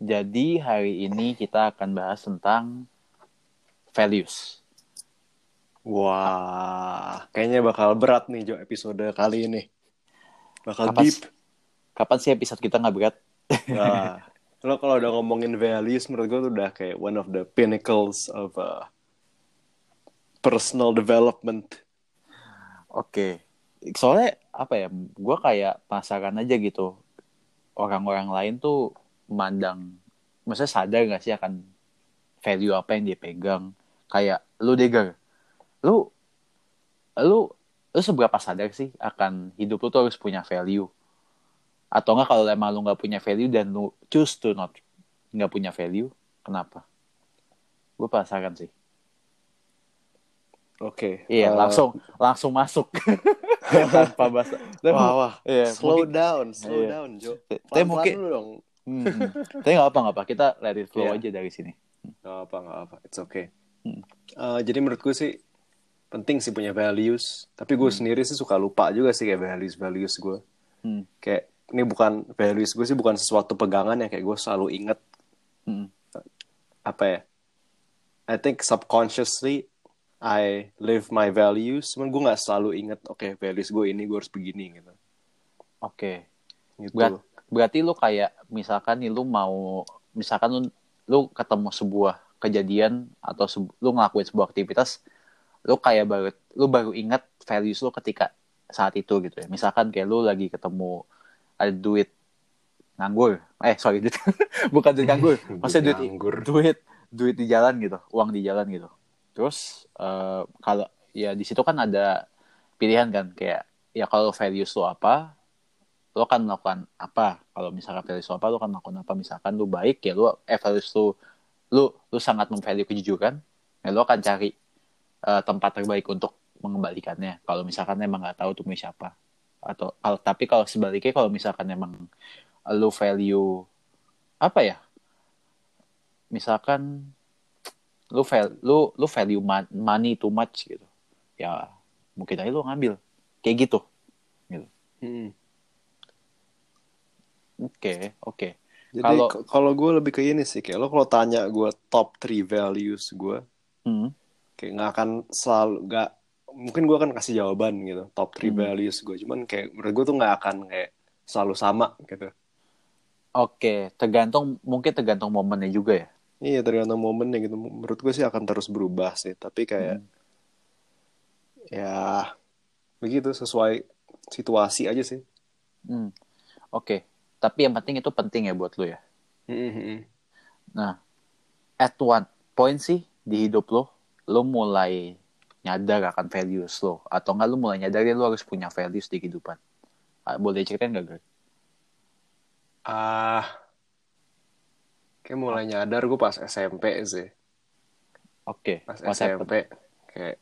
Jadi hari ini kita akan bahas tentang values. Wah, kayaknya bakal berat nih Jo episode kali ini. Bakal Kapan, deep. kapan sih episode kita nggak berat? Nah, lo kalau udah ngomongin values menurut gue tuh udah kayak one of the pinnacles of uh, personal development. Oke. Soalnya apa ya? Gue kayak penasaran aja gitu. Orang-orang lain tuh memandang, maksudnya sadar gak sih akan value apa yang dia pegang? Kayak lu Degar, lu lu lu seberapa sadar sih akan hidup lu tuh harus punya value atau enggak kalau emang lu nggak punya value dan lu choose to not nggak punya value kenapa gue penasaran sih Oke. iya uh, langsung langsung masuk tanpa bahasa Wah, wah. iya, slow mungkin- down, slow iya. down Jo. Tapi mungkin- dong. Hmm, hmm. tapi nggak apa nggak apa kita let it flow Iya. aja dari sini Gak apa, gak apa. It's okay. Hmm. Uh, jadi menurut gue sih penting sih punya values. Tapi gue sendiri sih suka lupa juga sih kayak values-values gue. Hmm, Kayak ini bukan values gue sih bukan sesuatu pegangan yang kayak gue selalu inget hmm. apa ya. I think subconsciously I live my values. Cuman gue nggak selalu inget oke values gue ini gue harus begini gitu. oke Gitu. Berat- berarti lu kayak misalkan nih lu mau misalkan lu lu ketemu sebuah kejadian atau sebu- lu ngelakuin sebuah aktivitas lu kayak baru lu baru ingat values lu ketika saat itu gitu ya. Misalkan kayak lu lagi ketemu ada duit nganggur. Eh sorry duit. Bukan duit nganggur. Maksudnya duit nganggur. duit duit di jalan gitu uang di jalan gitu. Terus eh, kalau ya di situ kan ada pilihan kan kayak ya kalau values lu apa lo kan melakukan apa? Kalau misalkan values lu apa lo kan melakukan apa? Misalkan lu baik ya lu eh values lu lu lu sangat memvalue kejujuran ya lu akan cari eh, tempat terbaik untuk mengembalikannya. Kalau misalkan emang nggak tahu tuh siapa. Atau kalau tapi kalau sebaliknya kalau misalkan emang lu value apa ya? Misalkan lu val lu lu value money too much gitu. Ya mungkin aja lu ngambil. Kayak gitu. Hmm. Oke oke. Jadi Kalau- gue lebih ke ini sih kayak lo kalau tanya gue top 3 values gue Hmm, kayak nggak akan selalu nggak mungkin gue akan kasih jawaban gitu top 3 Hmm. values gue cuman kayak menurut gue tuh nggak akan kayak selalu sama gitu. Oke tergantung mungkin tergantung momennya juga ya. Iya tergantung momennya gitu. Menurut gue sih akan terus berubah sih tapi kayak Hmm. ya begitu sesuai situasi aja sih. Hmm, oke tapi yang penting itu penting ya buat lu ya Hmm, Nah, at one point sih di hidup lo, lo mulai nyadar akan values lo. Atau enggak lo mulai nyadar ya lo harus punya values di kehidupan. Ah, Boleh ceritain gak, Greg? ah kayak mulai nyadar gue pas SMP sih Oke, pas what happened? SMP kayak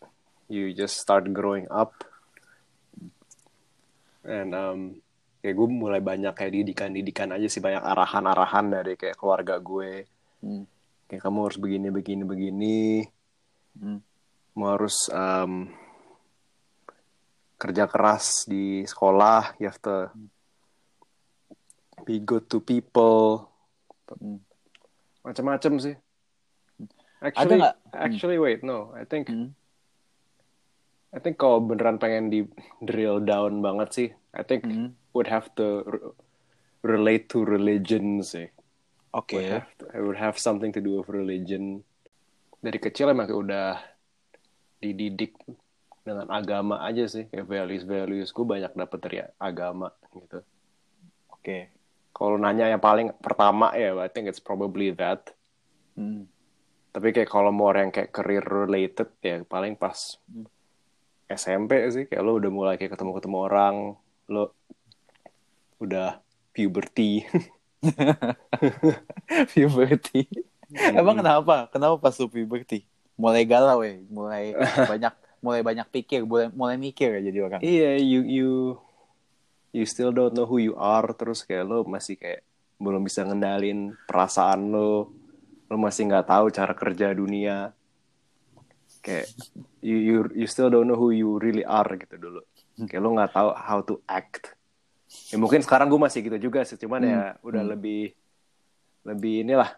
you just start growing up and um, kayak gue mulai banyak kayak didikan-didikan aja sih banyak arahan-arahan dari kayak keluarga gue. Hmm, kayak kamu harus begini begini begini. Hmm, kamu harus um, kerja keras di sekolah you have to be good to people. Hmm, macam-macam sih. Actually nggak? Hmm. actually wait no I think hmm. I think kalau beneran pengen di drill down banget sih, I think Hmm. would have to re- relate to religion sih. Oke, Would have to- would have something to do with religion. Dari kecil emang udah dididik dengan agama aja sih, kayak values values gue banyak dapet dari agama gitu. oke. Kalau nanya yang paling pertama ya, I think it's probably that. Hmm, Tapi kayak kalau mau yang kayak career related ya paling pas SMP sih kayak lo udah mulai kayak ketemu-ketemu orang, lo udah puberty. puberty. Emang kenapa? Kenapa pas lu puberty? Mulai galau ya, mulai banyak mulai banyak pikir, mulai mulai mikir ya jadi orang. Iya, you you you still don't know who you are terus kayak lo masih kayak belum bisa ngendalin perasaan lo. Lo masih nggak tahu cara kerja dunia. Kayak you you you still don't know who you really are gitu dulu. Kayak lo nggak tahu how to act. Ya mungkin sekarang gue masih gitu juga sih, cuman ya udah lebih lebih inilah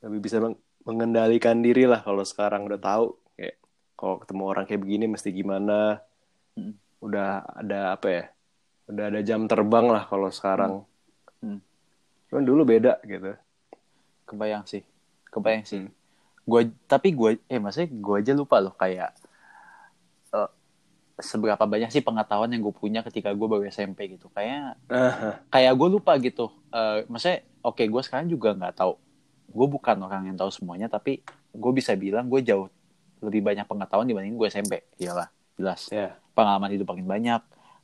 lebih bisa meng- mengendalikan diri lah kalau sekarang udah tahu kayak kalau ketemu orang kayak begini mesti gimana Hmm. udah ada apa ya udah ada jam terbang lah kalau sekarang Hmm. cuman dulu beda gitu kebayang sih kebayang sih Hmm. Gua tapi gue eh maksudnya gue aja lupa loh kayak eh, seberapa banyak sih pengetahuan yang gue punya ketika gue baru SMP gitu. Kayak Ah, kayak gue lupa gitu. Eh maksudnya oke gue sekarang juga nggak tahu. Gue bukan orang yang tahu semuanya tapi gue bisa bilang gue jauh lebih banyak pengetahuan dibanding gue SMP iyalah jelas. Ya pengalaman hidup makin banyak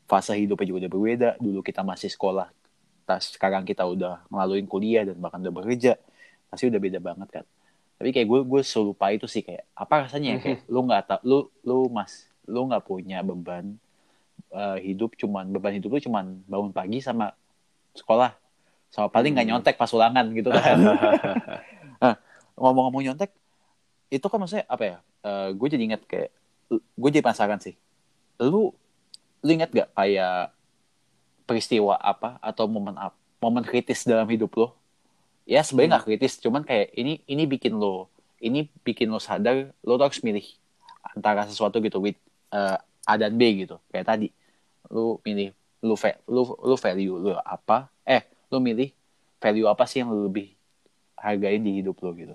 fase hidupnya juga udah berbeda. Dulu kita masih sekolah tas sekarang kita udah ngelaluin kuliah dan bahkan udah bekerja pasti udah beda banget kan tapi kayak gue gue selupa itu sih kayak apa rasanya ya? Kayak lu nggak tau lu lu mas lu nggak punya beban eh, hidup cuman beban hidup lu cuman bangun pagi sama sekolah. Sama paling nggak Hmm. nyontek pas ulangan gitu kan. Nah, ngomong-ngomong nyontek itu kan maksudnya apa ya? Gue jadi inget kayak gue jadi penasaran sih. Lu lu inget gak kayak peristiwa apa atau momen apa momen kritis dalam hidup lo ya sebenarnya nggak kritis cuman kayak ini ini bikin lo ini bikin lo sadar lo tuh harus milih antara sesuatu gitu with eh, A dan B gitu. Kayak tadi lu milih va- lu lu value lu apa eh lu milih value apa sih yang lu lebih hargain di hidup lo gitu.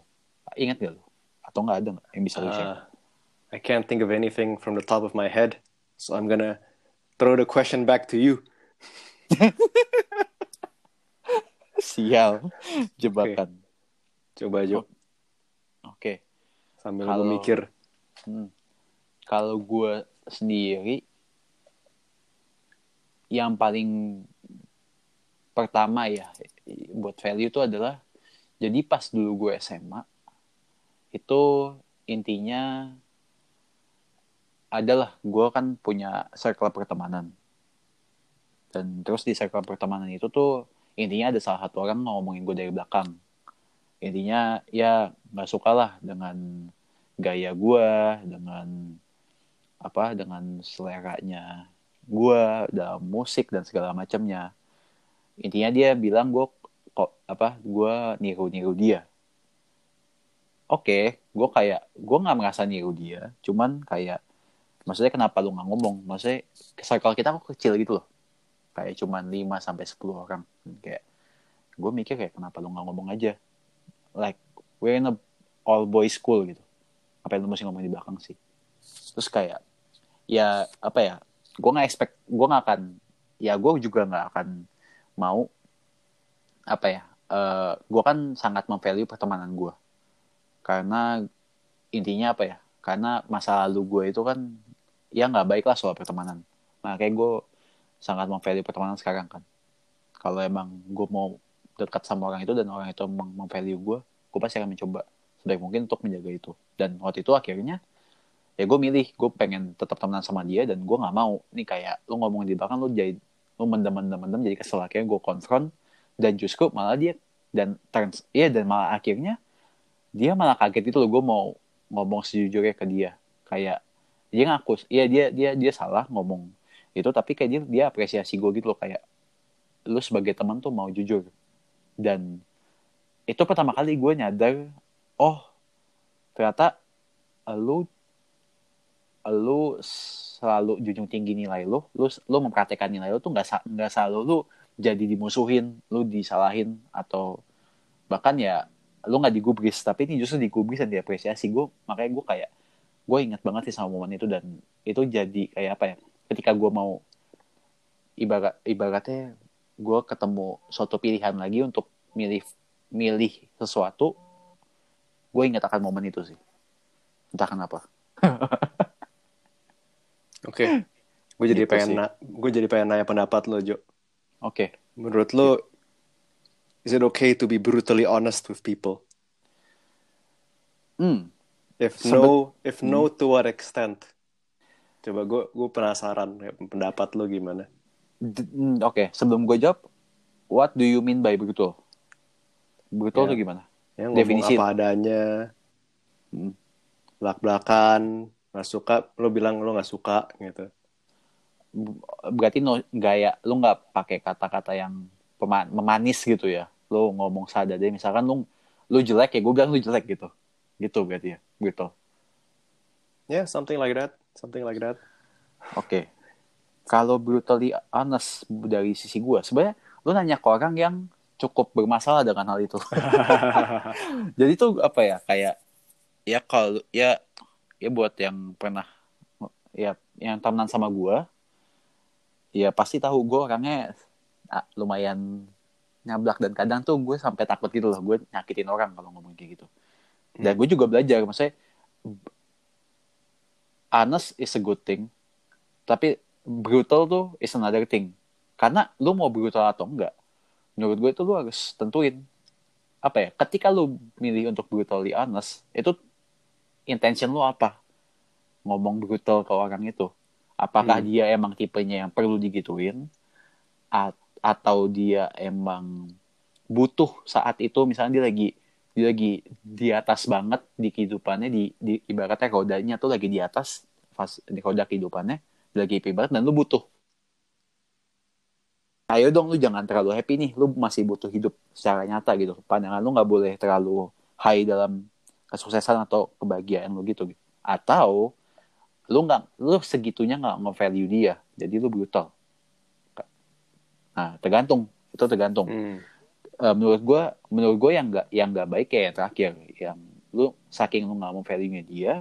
Ingat gak lu atau nggak ada nggak yang bisa lu share? Uh, I can't think of anything from the top of my head, so I'm gonna throw the question back to you. sial. Jebakan. Coba Jo, oke. Sambil Kalau- gue mikir. Hmm. Kalau gue sendiri, yang paling pertama ya buat value itu adalah jadi pas dulu gue SMA itu intinya adalah gue kan punya circle pertemanan. Dan terus di circle pertemanan itu tuh intinya ada salah satu orang ngomongin gue dari belakang. Intinya ya nggak suka lah dengan gaya gue dengan apa dengan seleranya gue dalam musik dan segala macamnya. Intinya dia bilang gue kok apa gue niru-niru dia. Oke gue kayak gue nggak merasa niru dia cuman kayak maksudnya kenapa lu nggak ngomong? Maksudnya circle kita kok kecil gitu loh kayak cuman 5 sampai 10 orang. Kayak gue mikir kayak kenapa lu nggak ngomong aja? Like we're in a all boys school gitu. Apa yang lu mesti ngomong di belakang sih? Terus kayak ya apa ya gue nggak expect gue nggak akan ya gue juga nggak akan mau apa ya eh gue kan sangat memvalue pertemanan gue karena intinya apa ya karena masa lalu gue itu kan ya nggak baik lah soal pertemanan. Makanya gue sangat memvalue pertemanan sekarang kan. Kalau emang gue mau dekat sama orang itu dan orang itu emang memvalue gue gue pasti akan mencoba sebaik mungkin untuk menjaga itu. Dan waktu itu akhirnya ya gue milih gue pengen tetap temenan sama dia dan gue nggak mau. Nih kayak lu ngomong di belakang lu jadi lu mendem mendem mendem jadi kesel. Akhirnya gue konfront dan justru malah dia dan turns iya dan malah akhirnya dia malah kaget itu loh gue mau ngomong sejujurnya ke dia. Kayak dia ngaku iya dia dia dia salah ngomong itu tapi kayak dia dia apresiasi gue gitu loh kayak lu sebagai teman tuh mau jujur. Dan itu pertama kali gue nyadar oh ternyata lu lu selalu junjung tinggi nilai lu lu lu mempraktekkan nilai lu tuh nggak nggak selalu lu jadi dimusuhin lu disalahin atau bahkan ya lu nggak digubris tapi ini justru digubris dan diapresiasi. Gue makanya gue kayak gue ingat banget sih sama momen itu dan itu jadi kayak apa ya ketika gue mau ibarat ibaratnya gue ketemu suatu pilihan lagi untuk milih milih sesuatu gue ingat akan momen itu sih entah kenapa Oke. Gue jadi Gitu pengen na- gue jadi pengen nanya pendapat lo, Jo. oke Menurut lo is it okay to be brutally honest with people? hmm If Sebet- no, if no to what extent? Coba gue gue penasaran ya, pendapat lo gimana? Hmm, oke sebelum gue jawab what do you mean by brutal brutal Ya. tuh gimana Ya Definisi. apa adanya, Hmm. belak-belakan, nggak suka, lo bilang lo nggak suka gitu. berarti no gaya lu nggak pakai kata-kata yang memanis gitu ya lo ngomong sadar deh misalkan lu lu jelek ya gue bilang lu jelek gitu gitu berarti ya gitu Yeah, something like that. Something like that. oke. Kalau brutally honest dari sisi gue sebenarnya lu nanya ke orang yang cukup bermasalah dengan hal itu. Jadi tuh apa ya kayak ya kalau ya ya buat yang pernah ya yang temenan sama gue ya pasti tahu gue orangnya ah, lumayan nyablak dan kadang tuh gue sampai takut gitu loh gue nyakitin orang kalau ngomong kayak gitu. Dan gue juga belajar maksudnya honest is a good thing tapi brutal tuh is another thing. Karena lu mau brutal atau enggak menurut gue itu lu harus tentuin apa ya ketika lu milih untuk brutally honest itu intention lu apa? Ngomong brutal ke orang itu. Apakah Hmm. dia emang tipenya yang perlu digituin A- atau dia emang butuh saat itu misalnya dia lagi dia lagi di atas banget di kehidupannya di, di ibaratnya rodanya tuh lagi di atas pas di roda kehidupannya dia lagi happy banget dan lu butuh. Ayo dong lu jangan terlalu happy nih lu masih butuh hidup secara nyata gitu. Pandangan lu nggak boleh terlalu high dalam kesuksesan atau kebahagiaan lu gitu. Atau lu nggak lu segitunya nggak nge-value dia jadi lu brutal. Nah tergantung. Itu tergantung. Hmm. Eh, menurut gue menurut gue yang nggak yang nggak baik kayak yang terakhir yang lu saking lu nggak mau value nya dia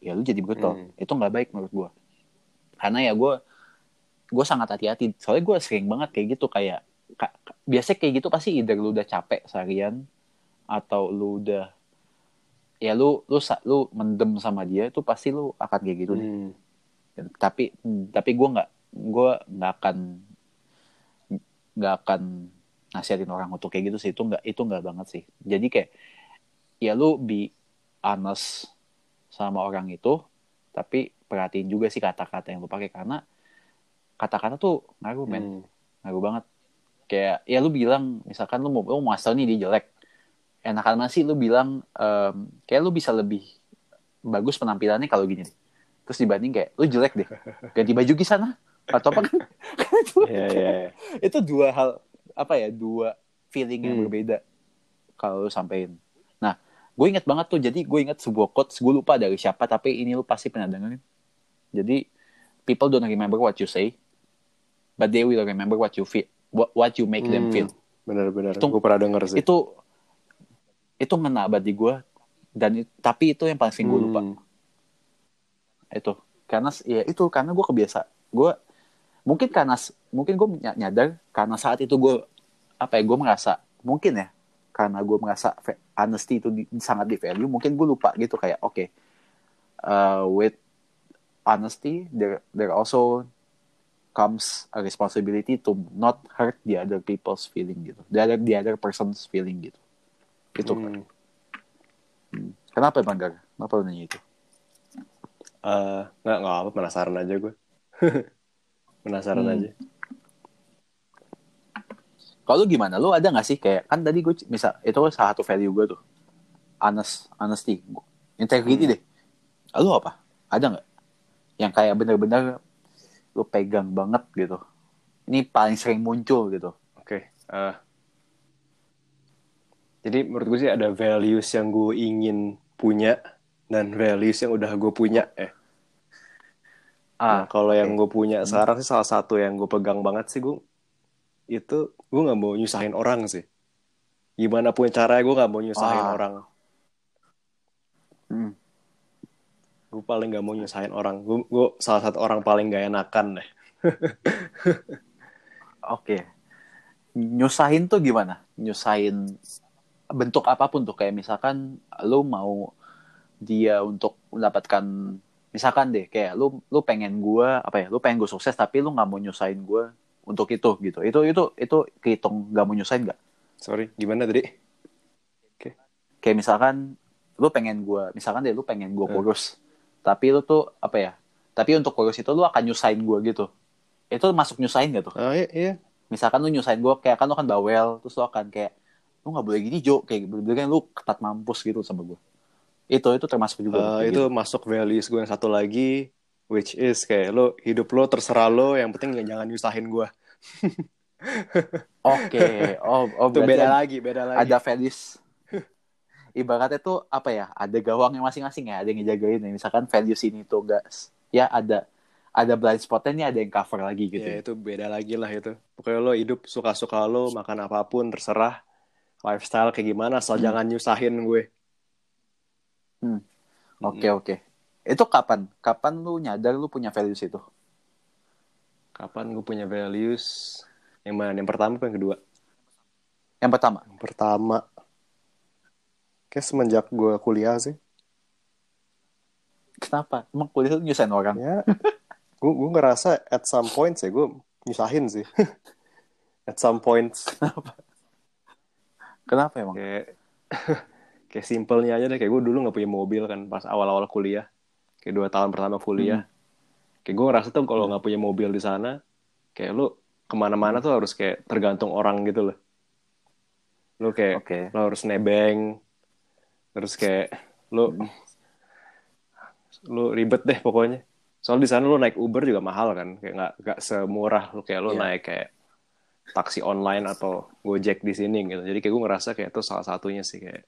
ya lu jadi brutal Hmm. itu nggak baik menurut gue karena ya gue gue sangat hati-hati soalnya gue sering banget kayak gitu kayak ka- ka- biasanya kayak gitu pasti either lu udah capek seharian atau lu udah ya lu lu lu mendem sama dia itu pasti lu akan kayak gitu deh Hmm. tapi tapi gue nggak gue nggak akan nggak akan nasihatin orang untuk kayak gitu sih. Itu nggak itu nggak banget sih. Jadi kayak ya lu be honest sama orang itu tapi perhatiin juga sih kata-kata yang lu pakai. Karena kata-kata tuh ngaruh men. Hmm. ngaruh banget. Kayak ya lu bilang misalkan lu mau lu mau ngasih tau nih dia jelek. Enakan mana sih lu bilang em, kayak lu bisa lebih bagus penampilannya kalau gini. Deh. terus dibanding kayak lu jelek deh. Ganti baju di sana. Atau apa kan itu, Iya, iya, iya. itu dua hal apa ya dua feeling yang Hmm. berbeda kalau sampein nah gue inget banget tuh jadi gue inget sebuah quotes gue lupa dari siapa tapi ini lu pasti pernah dengerin jadi people don't remember what you say but they will remember what you feel what, what you make them Hmm. feel Bener-bener. Itu- Gue pernah denger sih. itu itu ngena banget di gue dan tapi itu yang paling gue lupa Hmm. itu karena ya itu karena gue kebiasa gue mungkin karena mungkin gue nyadar karena saat itu gue apa ya gue merasa mungkin ya karena gue merasa honesty itu di- sangat di value mungkin gue lupa gitu kayak oke uh, with honesty there there also comes a responsibility to not hurt the other people's feeling gitu the other the other person's feeling gitu itu Hmm. kenapa emang Gar? kenapa lu nanya itu Eh, nggak nggak apa penasaran aja gue. penasaran Hmm. aja. Kalau gimana? Lu ada gak sih kayak kan tadi gue misal itu salah satu value gue tuh honest, honesty, integrity Hmm. deh. Lu apa? Ada nggak? Yang kayak bener-bener lu pegang banget gitu. Ini paling sering muncul gitu. Oke. eh. jadi menurut gue sih ada values yang gue ingin punya dan values yang udah gue punya eh. Nah, Ah, kalau yang gue punya Hmm. sekarang sih salah satu yang gue pegang banget sih gue itu gue nggak mau nyusahin orang sih. Gimana pun caranya gue nggak mau nyusahin Ah. orang. hmm. Gue paling nggak mau nyusahin orang. Gue, gue salah satu orang paling gak enakan deh. Oke. Nyusahin tuh gimana? Nyusahin bentuk apa pun tuh kayak misalkan lu mau dia untuk mendapatkan misalkan deh kayak lu lu pengen gua apa ya lu pengen gue sukses tapi lu nggak mau nyusahin gua untuk itu gitu itu itu itu kehitung nggak mau nyusahin nggak Sorry, gimana tadi? kayak misalkan lu pengen gua misalkan deh lu pengen gua Hmm. kurus tapi lu tuh apa ya tapi untuk kurus itu lu akan nyusahin gua gitu itu masuk nyusahin gak tuh Oh iya, iya. misalkan lu nyusahin gue kayak kan lu kan bawel terus lu akan kayak lu nggak boleh gini Jo kayak bener-bener lu ketat mampus gitu sama gue itu itu termasuk juga Eh, kayak itu gitu. masuk values gue yang satu lagi, which is kayak lo hidup lo terserah lo, yang penting jangan nyusahin gue. Oke, oh, oh Itu beda ada, lagi, beda lagi. ada values. Ibaratnya tuh apa ya? Ada gawangnya masing-masing ya, ada yang ngejagain. ya. Misalkan values ini tuh enggak, ya ada ada blind spotnya nih, ada yang cover lagi gitu. Ya itu beda lagi lah itu. Pokoknya lo hidup suka-suka lo, makan apa pun terserah. Lifestyle kayak gimana, asal Hmm. jangan nyusahin gue. Oke oke. Itu kapan? Kapan lu nyadar lu punya values itu? Kapan gue punya values? Yang mana? Yang pertama apa yang kedua? Yang pertama. Yang pertama. Kayak semenjak gue kuliah sih. Kenapa? Emang kuliah itu nyusahin orang? Ya, gue gue ngerasa at some point sih gue nyusahin sih. at some points. Kenapa emang? kayak kayak simpelnya aja deh kayak gue dulu nggak punya mobil kan pas awal-awal kuliah kayak dua tahun pertama kuliah. Kayak gue ngerasa tuh kalau nggak punya mobil di sana kayak lu ke mana-mana tuh harus kayak tergantung orang gitu loh. Lu kayak Oke. lu harus nebeng terus kayak lu lu ribet deh pokoknya. Soal di sana lu naik Uber juga mahal kan kayak nggak nggak semurah lu kayak lu Iya. naik kayak taksi online atau Gojek di sini gitu. Jadi kayak gue ngerasa kayak itu salah satunya sih kayak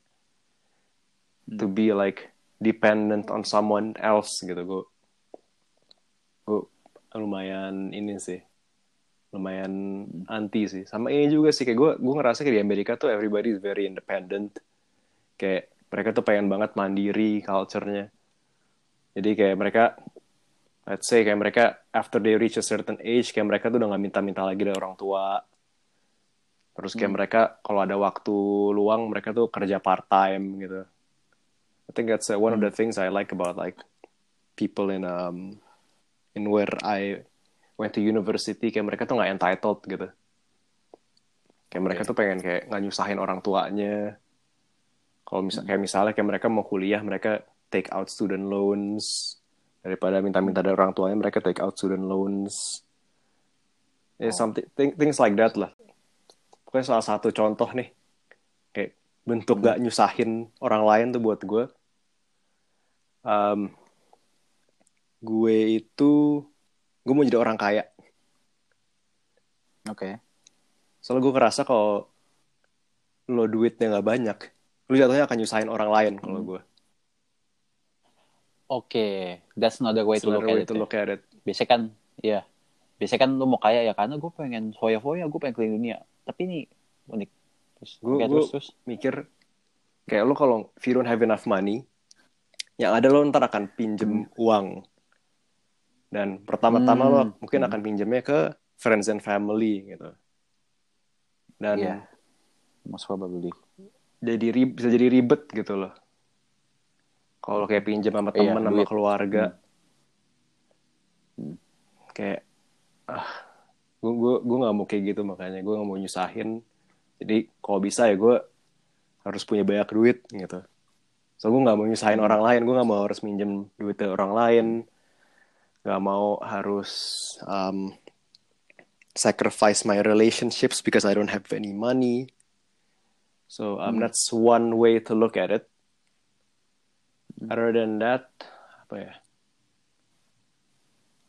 to be like dependent on someone else gitu. Gue gue lumayan ini sih lumayan anti sih. Sama ini juga sih kayak gue gue ngerasa kayak di Amerika tuh everybody is very independent. Kayak mereka tuh pengen banget mandiri culture-nya. Jadi kayak mereka let's say kayak mereka after they reach a certain age kayak mereka tuh udah nggak minta-minta lagi dari orang tua. Terus kayak mereka kalau ada waktu luang mereka tuh kerja part time gitu I think that's uh, one of the things I like about like people in um in where I went to university kayak mereka tuh nggak entitled gitu. Kayak mereka tuh pengen kayak nggak nyusahin orang tuanya. Kalau misal kayak misalnya kayak mereka mau kuliah mereka take out student loans. Daripada minta-minta dari orang tuanya mereka take out student loans. Ya something thing- things like that lah. Pokoknya salah satu contoh nih. Kayak bentuk gak nyusahin orang lain tuh buat gue um, gue itu gue mau jadi orang kaya Oke. soalnya gue ngerasa kalau lo duitnya nggak banyak lo jatuhnya akan nyusahin orang lain kalau gue Oke, that's another way to look at way it. to ya. look at it Biasanya kan, ya. Biasanya kan lu mau kaya ya karena gue pengen foya-foya, gue pengen keliling dunia. Tapi ini unik. Terus, gua- terus, terus. mikir kayak lo kalau if you don't have enough money yang ada lo ntar akan pinjem uang dan pertama-tama lo Hmm. mungkin Hmm. akan pinjemnya ke friends and family gitu dan Iya. Most probably. jadi rib- bisa jadi ribet gitu loh kalau kayak pinjam sama Iya, teman sama duit. keluarga Hmm. kayak ah gue gue gue nggak mau kayak gitu makanya gue nggak mau nyusahin jadi kalau bisa ya gue harus punya banyak duit gitu so gue nggak mau nyusahin orang lain. Gue nggak mau harus minjem duit dari orang lain. Nggak mau harus um, sacrifice my relationships because I don't have any money. So um, Hmm. that's one way to look at it. Other than that apa ya?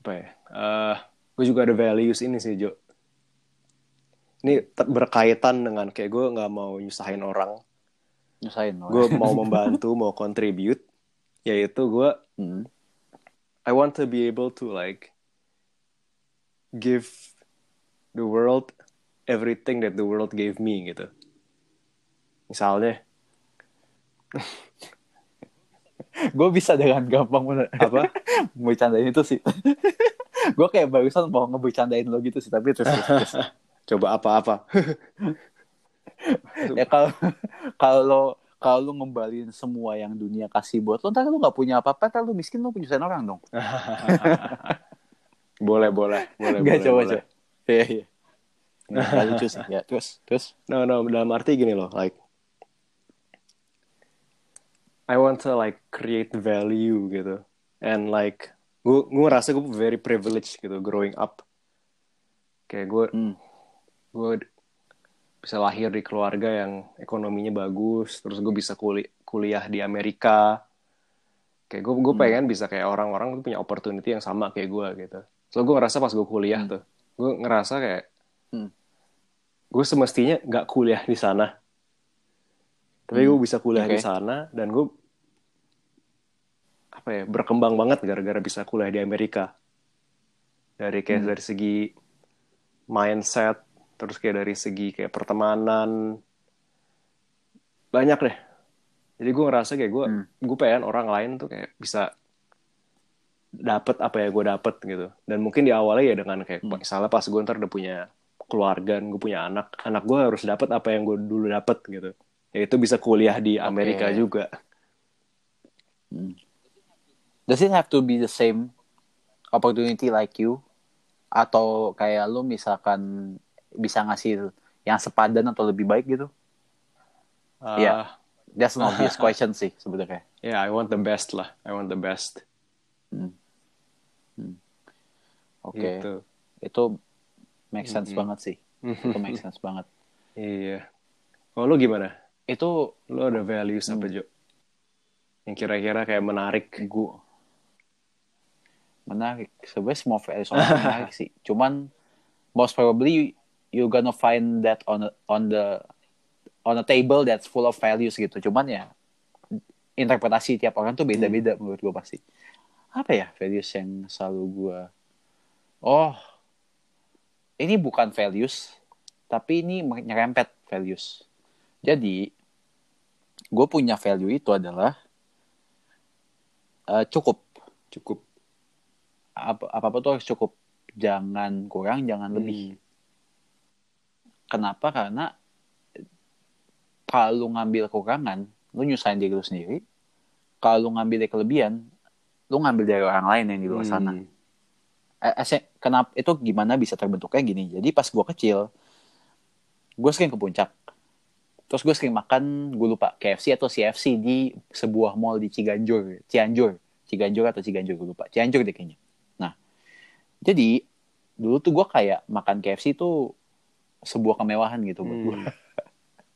Apa ya? Eh, gue juga ada values ini sih Jo. Ini berkaitan dengan kayak gue nggak mau nyusahin orang Nyusahin. gue mau membantu mau contribute yaitu gue Hmm. I want to be able to like give the world everything that the world gave me gitu misalnya gue bisa dengan gampang bener. apa Bercandain itu sih. gue kayak barusan mau ngebercandain lo gitu sih, tapi terus, terus, terus. coba apa-apa ya kalau kalau kalau lu ngembalin semua yang dunia kasih buat lo, ntar lu nggak punya apa-apa, ntar lu miskin lu penyusahin orang dong. boleh boleh boleh Gak boleh, coba boleh. coba. Iya iya. Nggak lucu sih. Ya terus terus. No, no, dalam arti gini loh, like I want to like create value gitu. And like gue gue ngerasa gue very privileged gitu growing up. Kayak gue Hmm. gue bisa lahir di keluarga yang ekonominya bagus, terus gue bisa kuli kuliah di Amerika. Kayak gue gue Hmm. pengen bisa kayak orang-orang tuh punya opportunity yang sama kayak gue gitu. So gue ngerasa pas gue kuliah Hmm. tuh, gue ngerasa kayak Hmm. gue semestinya nggak kuliah di sana tapi gue bisa kuliah di oke. sana dan gue apa ya berkembang banget gara-gara bisa kuliah di Amerika dari kayak Hmm. dari segi mindset terus kayak dari segi kayak pertemanan banyak deh jadi gue ngerasa kayak gue Hmm. gue pengen orang lain tuh kayak bisa dapet apa ya gue dapet gitu dan mungkin di awalnya ya dengan kayak Hmm. misalnya pas gue ntar udah punya keluarga gue punya anak anak gue harus dapet apa yang gue dulu dapet gitu yaitu bisa kuliah di Amerika Oke. juga Does it have to be the same opportunity like you? Atau kayak lu misalkan bisa ngasih yang sepadan atau lebih baik gitu? Ah, Iya. That's an obvious question sih sebenarnya. yeah I want the best lah I want the best Oke. gitu Itu make sense Mm-mm. banget sih. Itu make sense banget. iya kalau lu gimana Itu lu ada values apa Hmm. Jo yang kira-kira kayak menarik gua menarik. Sebenarnya semua values orang menarik sih. Cuman most probably you gonna find that on a, on the on a table that's full of values gitu. Cuman ya interpretasi tiap orang tuh beda-beda menurut gue pasti. Apa ya values yang selalu gue Oh, ini bukan values, tapi ini nyerempet values. Jadi, gue punya value itu adalah eh, cukup. cukup Apa apa tuh harus cukup. Jangan kurang, jangan lebih. Hmm. Kenapa? Karena kalau ngambil kekurangan, lu nyusahin diri lu sendiri. Kalau lu ngambil dari kelebihan, lu ngambil dari orang lain yang di luar sana. Hmm. Eh, eh, kenapa itu gimana bisa terbentuknya gini? Jadi pas gue kecil, gue sering ke puncak. Terus gue sering makan, gue lupa KFC atau CFC di sebuah mall di Ciganjur, Cianjur, Ciganjur atau Ciganjur gue lupa, Cianjur deh kayaknya. Nah, jadi dulu tuh gue kayak makan KFC tuh sebuah kemewahan gitu buat gue. Hmm.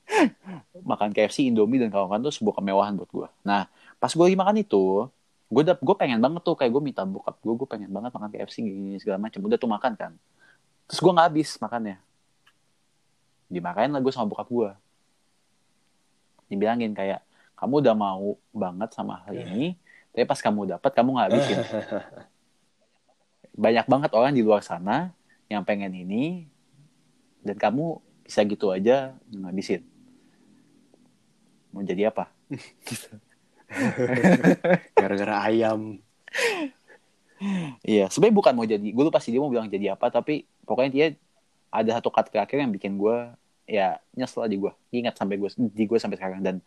makan KFC, Indomie dan kawan-kawan tuh sebuah kemewahan buat gue. Nah, pas gue lagi makan itu, gue udah gue pengen banget tuh kayak gue minta bokap gue, gue pengen banget makan KFC gini segala macam. Udah tuh makan kan. Terus gue nggak habis makannya. Dimakain lah gue sama bokap gue. Dibilangin kayak kamu udah mau banget sama hal ini, tapi pas kamu dapat kamu nggak habisin. Banyak banget orang di luar sana yang pengen ini, dan kamu bisa gitu aja ngabisin. Mau jadi apa? gara-gara ayam Iya, sebenarnya bukan mau jadi, gue lupa sih dia mau bilang jadi apa, tapi pokoknya dia ada satu kata terakhir yang bikin gue ya nyesel di gue, ingat sampai gue di gue sampai sekarang dan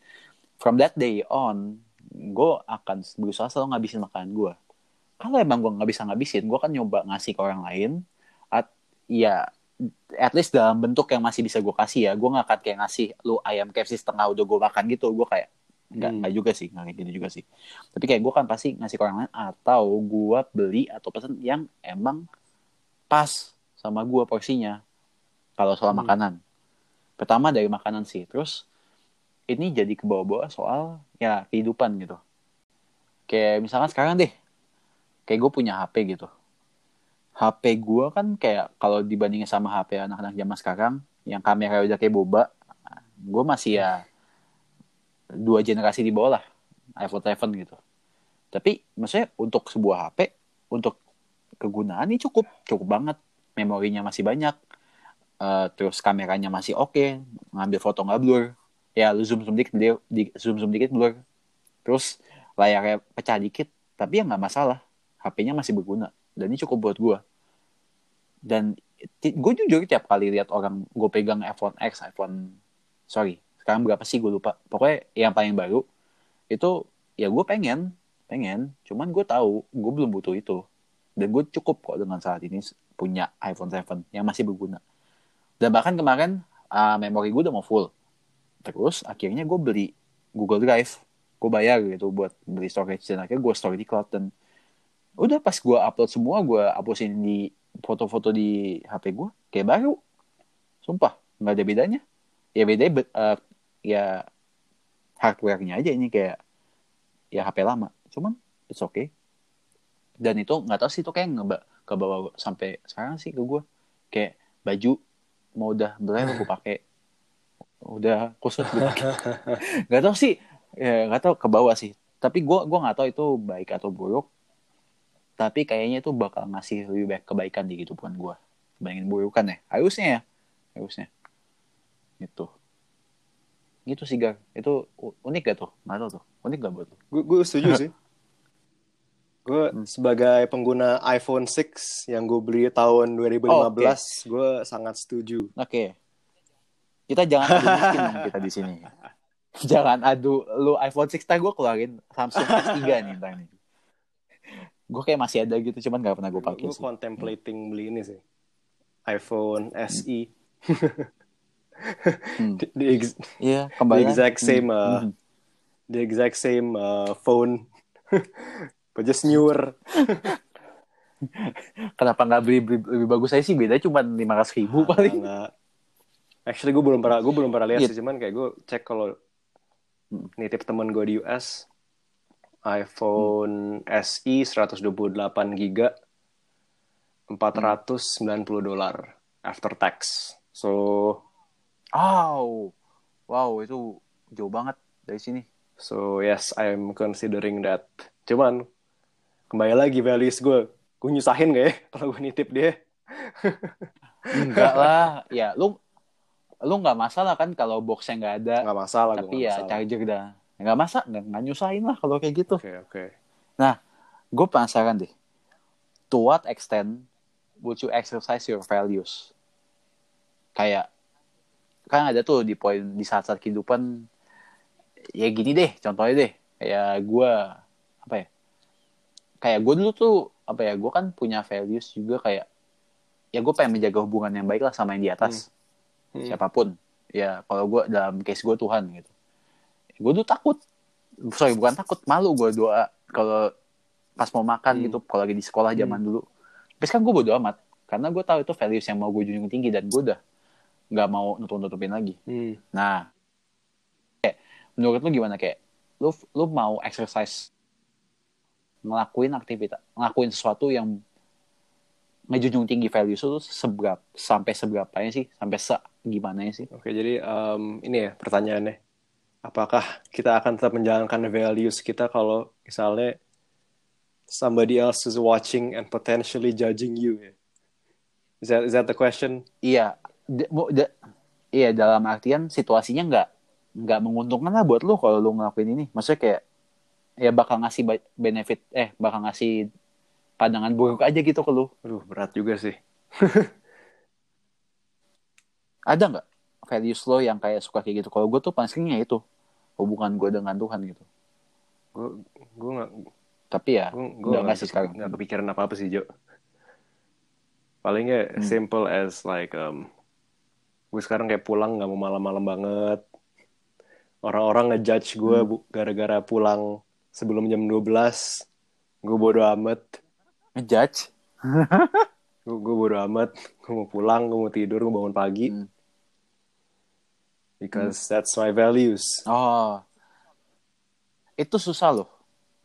from that day on, gue akan berusaha selalu ngabisin makanan gue. Kalau emang gue nggak bisa ngabisin, gue kan nyoba ngasih ke orang lain, at ya at least dalam bentuk yang masih bisa gue kasih ya, gue nggak akan kayak ngasih lu ayam KFC setengah udah gue makan gitu, gue kayak nggak Hmm. nggak juga sih nggak kayak gitu juga sih. Tapi kayak gue kan pasti ngasih ke orang lain atau gue beli atau pesen yang emang pas sama gue porsinya. Kalau soal Hmm. makanan. Pertama dari makanan sih. Terus ini jadi ke bawah-bawah soal ya kehidupan gitu. Kayak misalkan sekarang deh kayak gue punya HP gitu HP gue kan kayak kalau dibandingin sama HP anak-anak zaman sekarang yang kamera udah kayak boba gue masih ya dua generasi di bawah lah iPhone 7 gitu. Tapi maksudnya untuk sebuah HP untuk kegunaan ini cukup cukup banget. Memorinya masih banyak Eh, terus kameranya masih oke ngambil foto nggak blur. Ya lu zoom zoom dikit dia di, zoom zoom dikit blur. Terus layarnya pecah dikit tapi ya nggak masalah. HP-nya masih berguna dan ini cukup buat gue dan gue jujur tiap kali lihat orang gue pegang iPhone X iPhone sorry sekarang berapa sih gue lupa. Pokoknya yang paling baru itu ya gue pengen pengen. Cuman gue tahu gue belum butuh itu. Dan gue cukup kok dengan saat ini punya iPhone 7 yang masih berguna. Dan bahkan kemarin uh, memori gue udah mau full. Terus akhirnya gue beli Google Drive. Gue bayar gitu buat beli storage dan akhirnya gue store di cloud dan udah pas gue upload semua gue hapusin di foto-foto di HP gue kayak baru. Sumpah nggak ada bedanya. Ya bedanya uh, ya hardware-nya aja ini kayak ya HP lama. Cuman it's okay. Dan itu nggak tahu sih itu kayak nggak ke bawah sampai sekarang sih ke gue kayak baju mau udah belajar gue pakai. Udah kusut gue pakai nggak tahu sih ya nggak tahu ke bawah sih. Tapi gue gua nggak tahu itu baik atau buruk tapi kayaknya itu bakal ngasih lebih baik kebaikan di kehidupan gue dibandingin burukan ya harusnya ya harusnya gitu gitu sih gar itu unik gak tuh nggak tahu tuh unik gak buat lu Gue gue setuju sih. Gue sebagai pengguna iPhone 6 yang gue beli tahun 2015, Oh, oke. gue sangat setuju. Oke. Kita jangan adu miskin kita di sini. Jangan adu lu iPhone 6 gue keluarin Samsung S3 nih nih. Gue kayak masih ada gitu cuman gak pernah gue pakai Gue contemplating beli ini sih. iPhone SE. Hmm. the, the ex- Iya, the exact same uh, Hmm. the exact same uh, phone. But just newer. Kenapa nggak beli, beli lebih bagus saya sih beda cuma 500 ribu paling. Nggak. Actually gue belum pernah gue belum pernah lihat Iya. sih cuman kayak gue cek kalau Hmm. nitip temen gue di US iPhone SE 128 giga 490 dolar after tax. So Wow. Wow, itu jauh banget dari sini. so yes I'm considering that. Cuman kembali lagi values gue gue nyusahin gak ya kalau gue nitip dia? Enggak lah. Ya, lu lu nggak masalah kan kalau boxnya nggak ada. Nggak masalah gue tapi nggak ya masalah. charger dah. Nggak masa, nggak, nggak nyusahin lah kalau kayak gitu. Oke oke. gue penasaran deh. To what extent would you exercise your values? Kayak kan ada tuh di poin di saat-saat kehidupan ya gini deh contohnya deh kayak gue apa ya kayak gue dulu tuh apa ya gue kan punya values juga kayak ya gue pengen menjaga hubungan yang baik lah sama yang di atas Hmm. siapa pun ya kalau gue dalam case gue Tuhan gitu gue tuh takut. Sorry bukan takut malu gue doa kalau pas mau makan Hmm. gitu kalau lagi di sekolah zaman dulu. Tapi kan gue bodo amat karena gue tahu itu values yang mau gue junjung tinggi dan gue udah nggak mau nutup nutupin lagi. Hmm. nah kayak menurut lu gimana? Kayak lu lu mau exercise ngelakuin aktivitas ngelakuin sesuatu yang ngejunjung tinggi values itu seberapa sampai seberapanya sih? Sampai se gimana sih? Oke, jadi em, ini ya pertanyaannya. Apakah kita akan tetap menjalankan values kita kalau misalnya somebody else is watching and potentially judging you? ya? Is that is that the question? Iya, iya dalam artian situasinya nggak nggak menguntungkan lah buat lu kalau lu ngelakuin ini. Maksudnya kayak ya bakal ngasih benefit eh bakal ngasih pandangan buruk aja gitu ke lu. Aduh, berat juga sih. Ada nggak values lo yang kayak suka kayak gitu? Kalau gue tuh paling seringnya itu hubungan gue dengan Tuhan gitu. Gue gue nggak Tapi ya gue nggak sih sekarang. nggak kepikiran apa apa sih Jo. Palingnya Hmm. simple as like um, gue sekarang kayak pulang nggak mau malam-malam banget. Orang-orang ngejudge gue Hmm. gara-gara pulang sebelum jam 12. Gue bodo amat. Ngejudge. Gue, gue bodo amat. Gue mau pulang, gue mau tidur, gue bangun pagi. Hmm. Because that's my values. Oh, itu susah loh.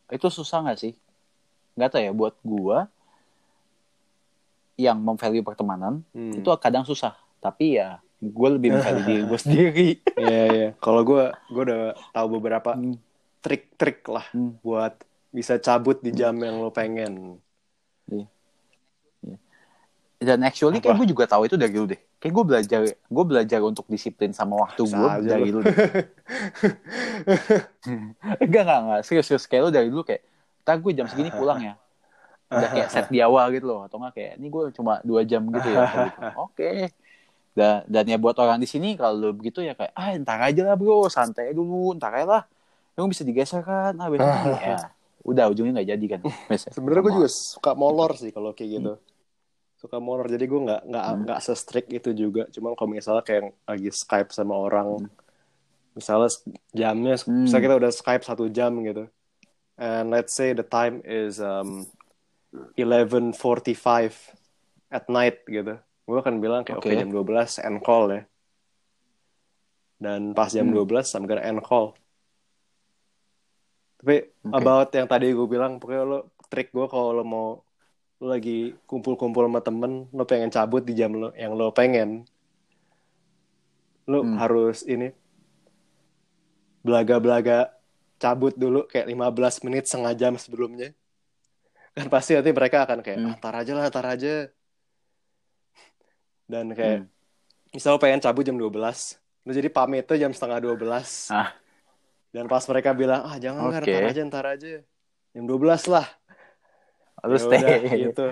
Itu susah nggak sih? Nggak tahu ya buat gue yang memvalue pertemanan Hmm. itu kadang susah tapi ya gue lebih mencari diri gue sendiri Iya, iya. Kalau gue, gue udah tahu beberapa Hmm. trik-trik lah Hmm. buat bisa cabut di jam yang lo pengen. Dan actually Apa? kayak gue juga tahu itu dari lu deh. Kayak gue belajar gue belajar untuk disiplin sama waktu gue dari lu. lu deh. enggak enggak enggak. Serius serius. Kayak lu dari dulu kayak tak gue jam segini pulang ya. Udah kayak set di awal gitu loh. Atau enggak kayak ini gue cuma dua jam gitu ya. Gitu. oke. Dan dan ya buat orang di sini kalau lu begitu ya kayak ah ntar aja lah bro. Santai dulu. Ntar aja lah. Emang bisa digeser kan ah besok ya. Udah ujungnya nggak jadi kan. Sebenarnya gue juga suka molor sih kalau kayak gitu. Suka molor. Jadi gue nggak nggak Hmm. nggak se-strict itu juga. Cuma kalau misalnya kayak lagi Skype sama orang, misalnya jamnya, Hmm. misalnya kita udah Skype satu jam gitu. And let's say the time is um, 11.45 at night gitu. Gue akan bilang kayak oke Oke. jam 12 end call ya. Dan pas jam Hmm. 12 I'm gonna end call. Tapi Oke. about yang tadi gue bilang, pokoknya lo trik gue kalau lo mau lo lagi kumpul-kumpul sama temen, lo pengen cabut di jam lo yang lo pengen. lu Hmm. harus ini belaga-belaga cabut dulu kayak 15 menit setengah jam sebelumnya kan pasti nanti mereka akan kayak Hmm. ah, tar aja lah tar aja dan kayak Hmm. misal lu pengen cabut jam 12 lu jadi pamit tuh jam setengah 12 Ah. dan pas mereka bilang ah jangan lah Oke. ntar aja ntar aja jam 12 lah Lu Ya stay. udah, gitu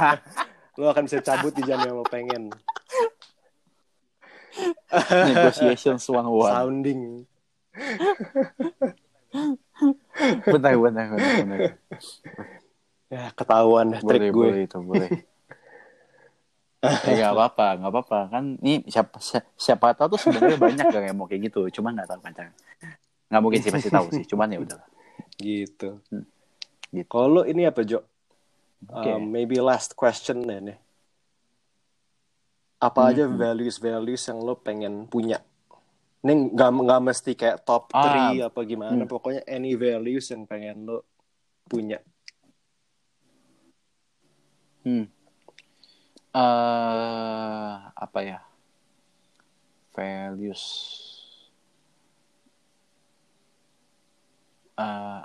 lu akan bisa cabut di jam yang lo pengen Negotiations one one. sounding Bentar, bentar, bentar, bentar. ya ketahuan dah trik Boleh, gue boleh itu, boleh. Eh, gak apa-apa, gak apa-apa. Kan ini siapa, si- siapa tahu tuh sebenarnya banyak gak yang mau kayak gitu. Cuman gak tahu kan cara. Gak mungkin sih pasti tahu sih. Cuman ya udah. gitu. Hmm. Gitu. Kalau ini apa Jo? Oke. Um, maybe last question deh nih. Apa Hmm, aja values-values yang lo pengen punya? Ini nggak nggak mesti kayak top Ah, 3 apa gimana. hmm. Pokoknya any values yang pengen lo punya. Hmm. eh apa ya? Values.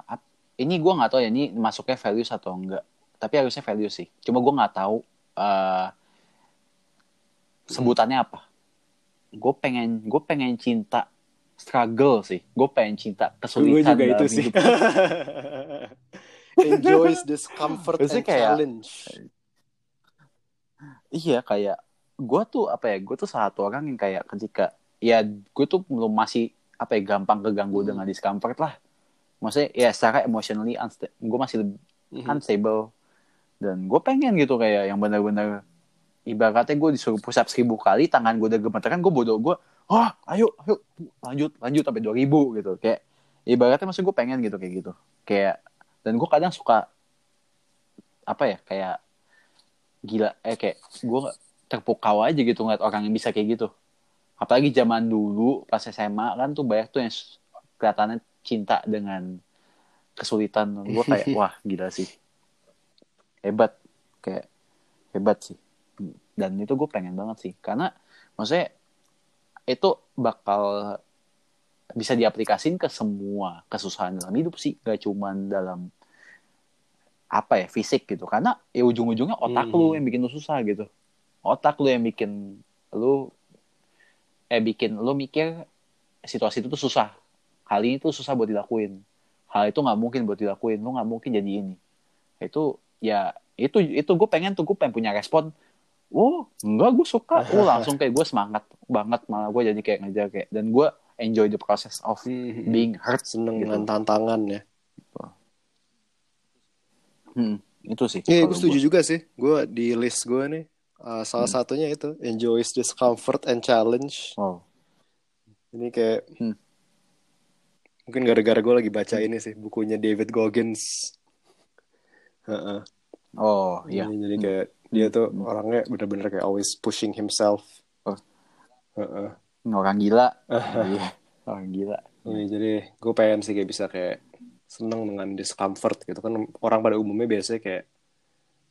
ap- ini gue nggak tahu ya ini masuknya values atau enggak. Tapi harusnya values sih. Cuma gue nggak tahu eh sebutannya apa. Gue pengen gue pengen cinta struggle sih. Gue pengen cinta Gue kesulitan juga itu sih. Enjoys discomfort and kayak- challenge. Iya kayak gue tuh apa ya gue tuh satu orang yang kayak ketika ya gue tuh belum masih apa ya gampang keganggu Hmm. dengan discomfort lah maksudnya ya secara emotionally gue masih lebih Mhm. unstable dan gue pengen gitu kayak yang benar-benar ibaratnya gue disuruh push up seribu kali tangan gue udah gemeteran gue bodoh gue ah ayo ayo lanjut lanjut sampai dua ribu gitu. Kayak ibaratnya maksud gue pengen gitu kayak gitu. Kayak dan gue kadang suka apa ya kayak gila eh kayak gue terpukau aja gitu ngeliat orang yang bisa kayak gitu. Apalagi zaman dulu pas SMA kan tuh banyak tuh yang kelihatannya cinta dengan kesulitan. Gue kayak wah gila sih hebat. Kayak hebat sih. Dan itu gue pengen banget sih. Karena maksudnya itu bakal bisa diaplikasin ke semua kesusahan dalam hidup sih. Gak cuman dalam apa ya fisik gitu. Karena ya ujung-ujungnya otak Hmm. lu yang bikin lu susah gitu. Otak lu yang bikin lu eh bikin lu mikir situasi itu tuh susah. Hal ini tuh susah buat dilakuin. Hal itu nggak mungkin buat dilakuin. Lu nggak mungkin jadi ini. Itu ya itu itu gue pengen tuh gue pengen punya respon oh enggak gue suka oh langsung kayak gue semangat banget malah gue jadi kayak ngejar kayak dan gue enjoy the process of Mhm. being hurt seneng gitu. dengan tantangan ya. Hmm, itu sih Iya, kalau gue setuju juga sih. Gue di list gue nih, uh, salah satunya itu enjoys discomfort and challenge. wow Ini kayak Hmm. mungkin gara-gara gue lagi baca ini sih bukunya David Goggins. Heeh. oh iya Ini Jadi kayak dia tuh Hmm. orangnya bener-bener kayak always pushing himself. Oh. Heeh. orang gila iya orang gila Iya, jadi gue pengen sih kayak bisa kayak seneng dengan discomfort gitu kan orang pada umumnya biasanya kayak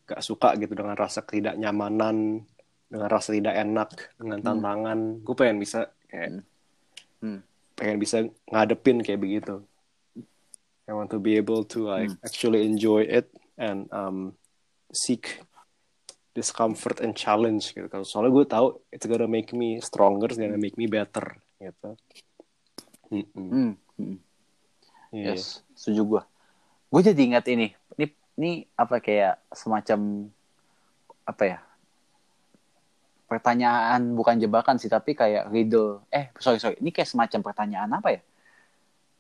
gak suka gitu dengan rasa ketidaknyamanan dengan rasa tidak enak dengan Hmm. tantangan gue pengen bisa kayak Hmm. pengen bisa ngadepin kayak begitu I want to be able to like Hmm. actually enjoy it and um, seek discomfort and challenge gitu kan soalnya gue tahu it's gonna make me stronger it's gonna make me better gitu Mm-mm. Hmm, hmm. Iya. Yes, setuju gue. Gue jadi ingat ini. Ini, ini apa kayak semacam apa ya? Pertanyaan bukan jebakan sih, tapi kayak riddle. Eh, sorry sorry. Ini kayak semacam pertanyaan apa ya?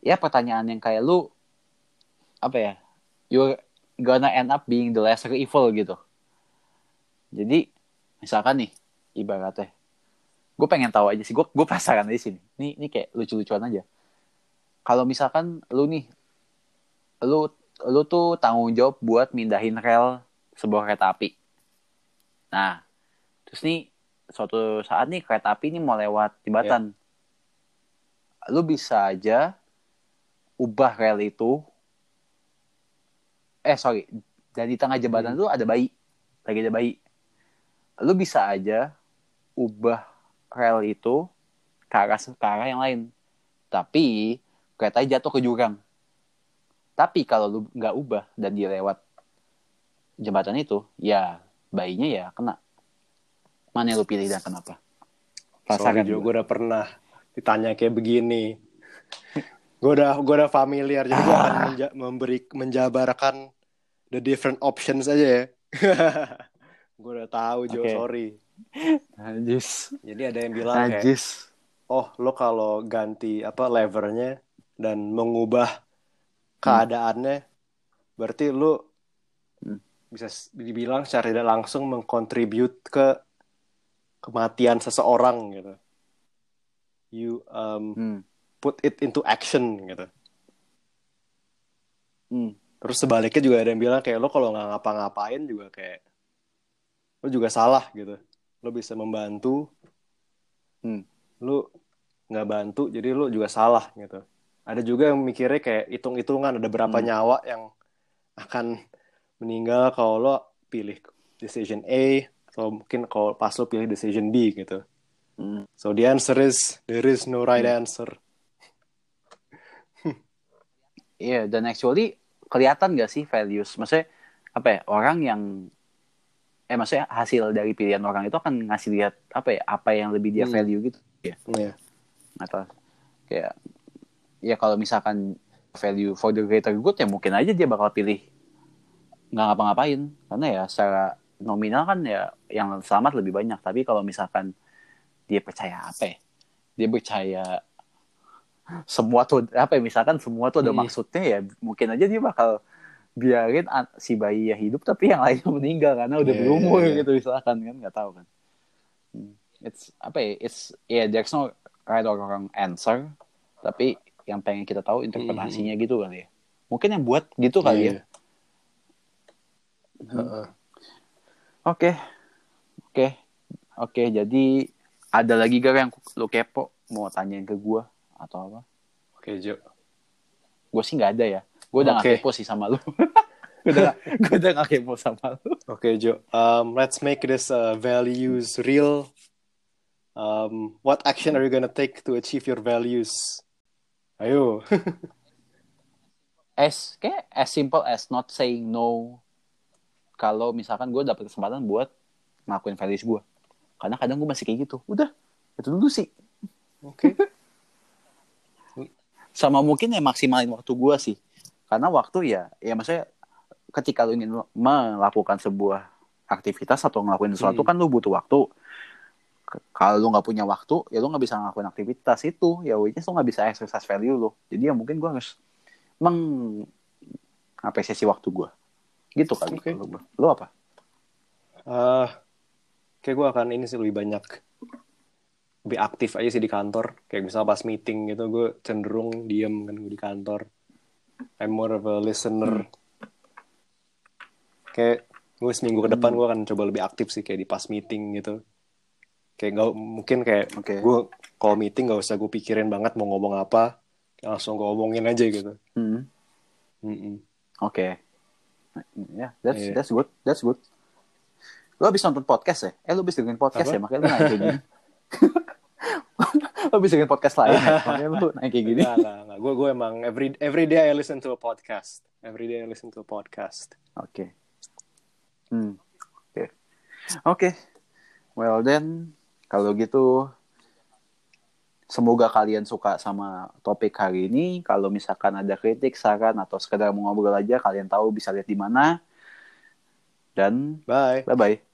Ya pertanyaan yang kayak lu apa ya? You're gonna end up being the lesser evil gitu. Jadi misalkan nih ibaratnya, gue pengen tahu aja sih. Gue gue penasaran di sini. Ini ini kayak lucu-lucuan aja kalau misalkan lu nih lu lu tuh tanggung jawab buat mindahin rel sebuah kereta api nah terus nih suatu saat nih kereta api ini mau lewat jembatan lu bisa aja ubah rel itu eh sorry. Dan di tengah jembatan Hmm. itu ada bayi. Lagi ada bayi. Lu bisa aja ubah rel itu ke arah ke arah yang lain. Tapi keretanya jatuh ke jurang. Tapi kalau lu nggak ubah dan dia lewat jembatan itu ya bayinya ya kena. Mana yang lu pilih dan kenapa? Sorry Rasakan gua. gue udah pernah ditanya kayak begini. gue udah gue udah familiar jadi gue akan menja- memberi menjabarkan the different options aja ya. gue udah tahu Jo, Oke. sorry. Najis Jadi ada yang bilang kayak, Najis oh lo kalau ganti apa levernya dan mengubah keadaannya, berarti lo Hmm. bisa dibilang secara tidak langsung mengkontribute ke kematian seseorang gitu. You um, hmm. put it into action gitu. Hmm. Terus sebaliknya juga ada yang bilang kayak lo kalau nggak ngapa-ngapain juga kayak lo juga salah gitu. Lo bisa membantu, Hmm. lo nggak bantu, jadi lo juga salah gitu. Ada juga yang mikirnya kayak hitung-hitungan ada berapa Hmm. nyawa yang akan meninggal kalau lo pilih decision A atau mungkin kalau pas lo pilih decision B gitu. Hmm. So the answer is there is no right answer. Iya, dan actually kelihatan gak sih values? Maksudnya apa ya? Orang yang eh maksudnya hasil dari pilihan orang itu akan ngasih lihat apa ya? Apa yang lebih dia Hmm. value gitu ya? Iya. Atau kayak ya kalau misalkan value for the greater good ya mungkin aja dia bakal pilih nggak ngapa-ngapain karena ya secara nominal kan ya yang selamat lebih banyak tapi kalau misalkan dia percaya apa ya dia percaya semua tuh apa ya misalkan semua tuh ada Hmm. maksudnya ya mungkin aja dia bakal biarin si bayi ya hidup tapi yang lainnya meninggal karena udah Iya, berumur iya, iya. gitu misalkan kan nggak tahu kan Hmm. it's apa ya it's yeah there's no right or wrong answer tapi yang pengen kita tahu interpretasinya gitu kali ya mungkin yang buat gitu kali ya Iya. Heeh. Oke, oke, oke. Jadi ada lagi gak yang lo kepo mau tanyain ke gue atau apa? Oke, Jo. Gue sih nggak ada ya. Gue udah nggak Oke. kepo sih sama lo. gue udah, gue udah nggak kepo sama lo. Oke, Jo. Um, let's make this uh, values real. Um, what action are you gonna take to achieve your values? Ayo. As kayak as simple as not saying no. Kalau misalkan gue dapet kesempatan buat ngelakuin values gue. Karena kadang gue masih kayak gitu. Udah, itu dulu sih. Oke. sama mungkin ya maksimalin waktu gue sih karena waktu ya ya maksudnya ketika lu ingin melakukan sebuah aktivitas atau ngelakuin sesuatu Hmm. kan lu butuh waktu kalau lu nggak punya waktu ya lu nggak bisa ngelakuin aktivitas itu ya which lu nggak bisa exercise value lu jadi ya mungkin gue harus mengapresiasi waktu gue gitu kali Oke. kalau gua. lu apa Uh, kayak gue akan ini sih lebih banyak lebih aktif aja sih di kantor. Kayak misalnya pas meeting gitu, gue cenderung diem kan gue di kantor. I'm more of a listener. Kayak gue seminggu ke depan gue akan coba lebih aktif sih kayak di pas meeting gitu. Kayak nggak mungkin kayak Oke. gue kalau meeting gak usah gue pikirin banget mau ngomong apa, langsung gue omongin aja gitu. Hmm, Mm-mm. oke ya that's Iya. that's good that's good lu habis nonton podcast ya eh lu habis dengerin podcast Apa? ya makanya lu nanya lu habis dengerin podcast lain ya makanya lu nanya kayak gini Enggak, enggak, enggak. Gue gue emang every every day I listen to a podcast. Every day I listen to a podcast. Oke. Hmm. Oke. Oke. Well then, kalau gitu semoga kalian suka sama topik hari ini. Kalau misalkan ada kritik, saran atau sekedar mau ngobrol aja, kalian tahu bisa lihat di mana. Dan Bye. bye bye.